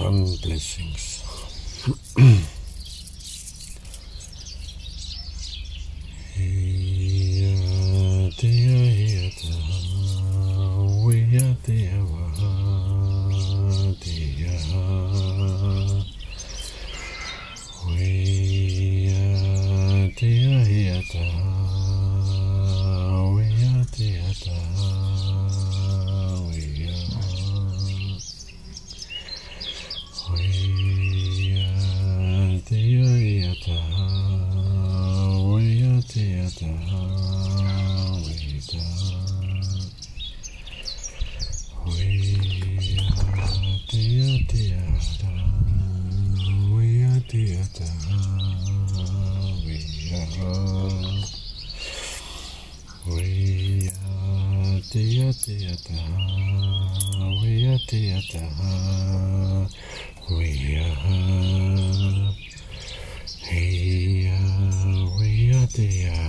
Blessings. Dia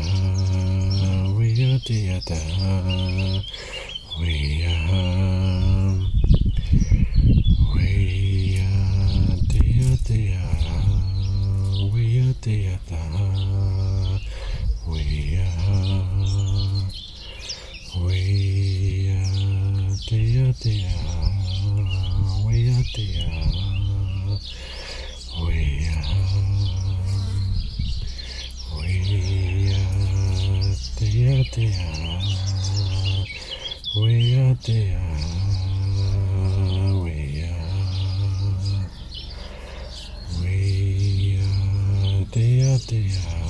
dia da, we we are, we we we we dear, dear, we are we are, we are dear, dear, we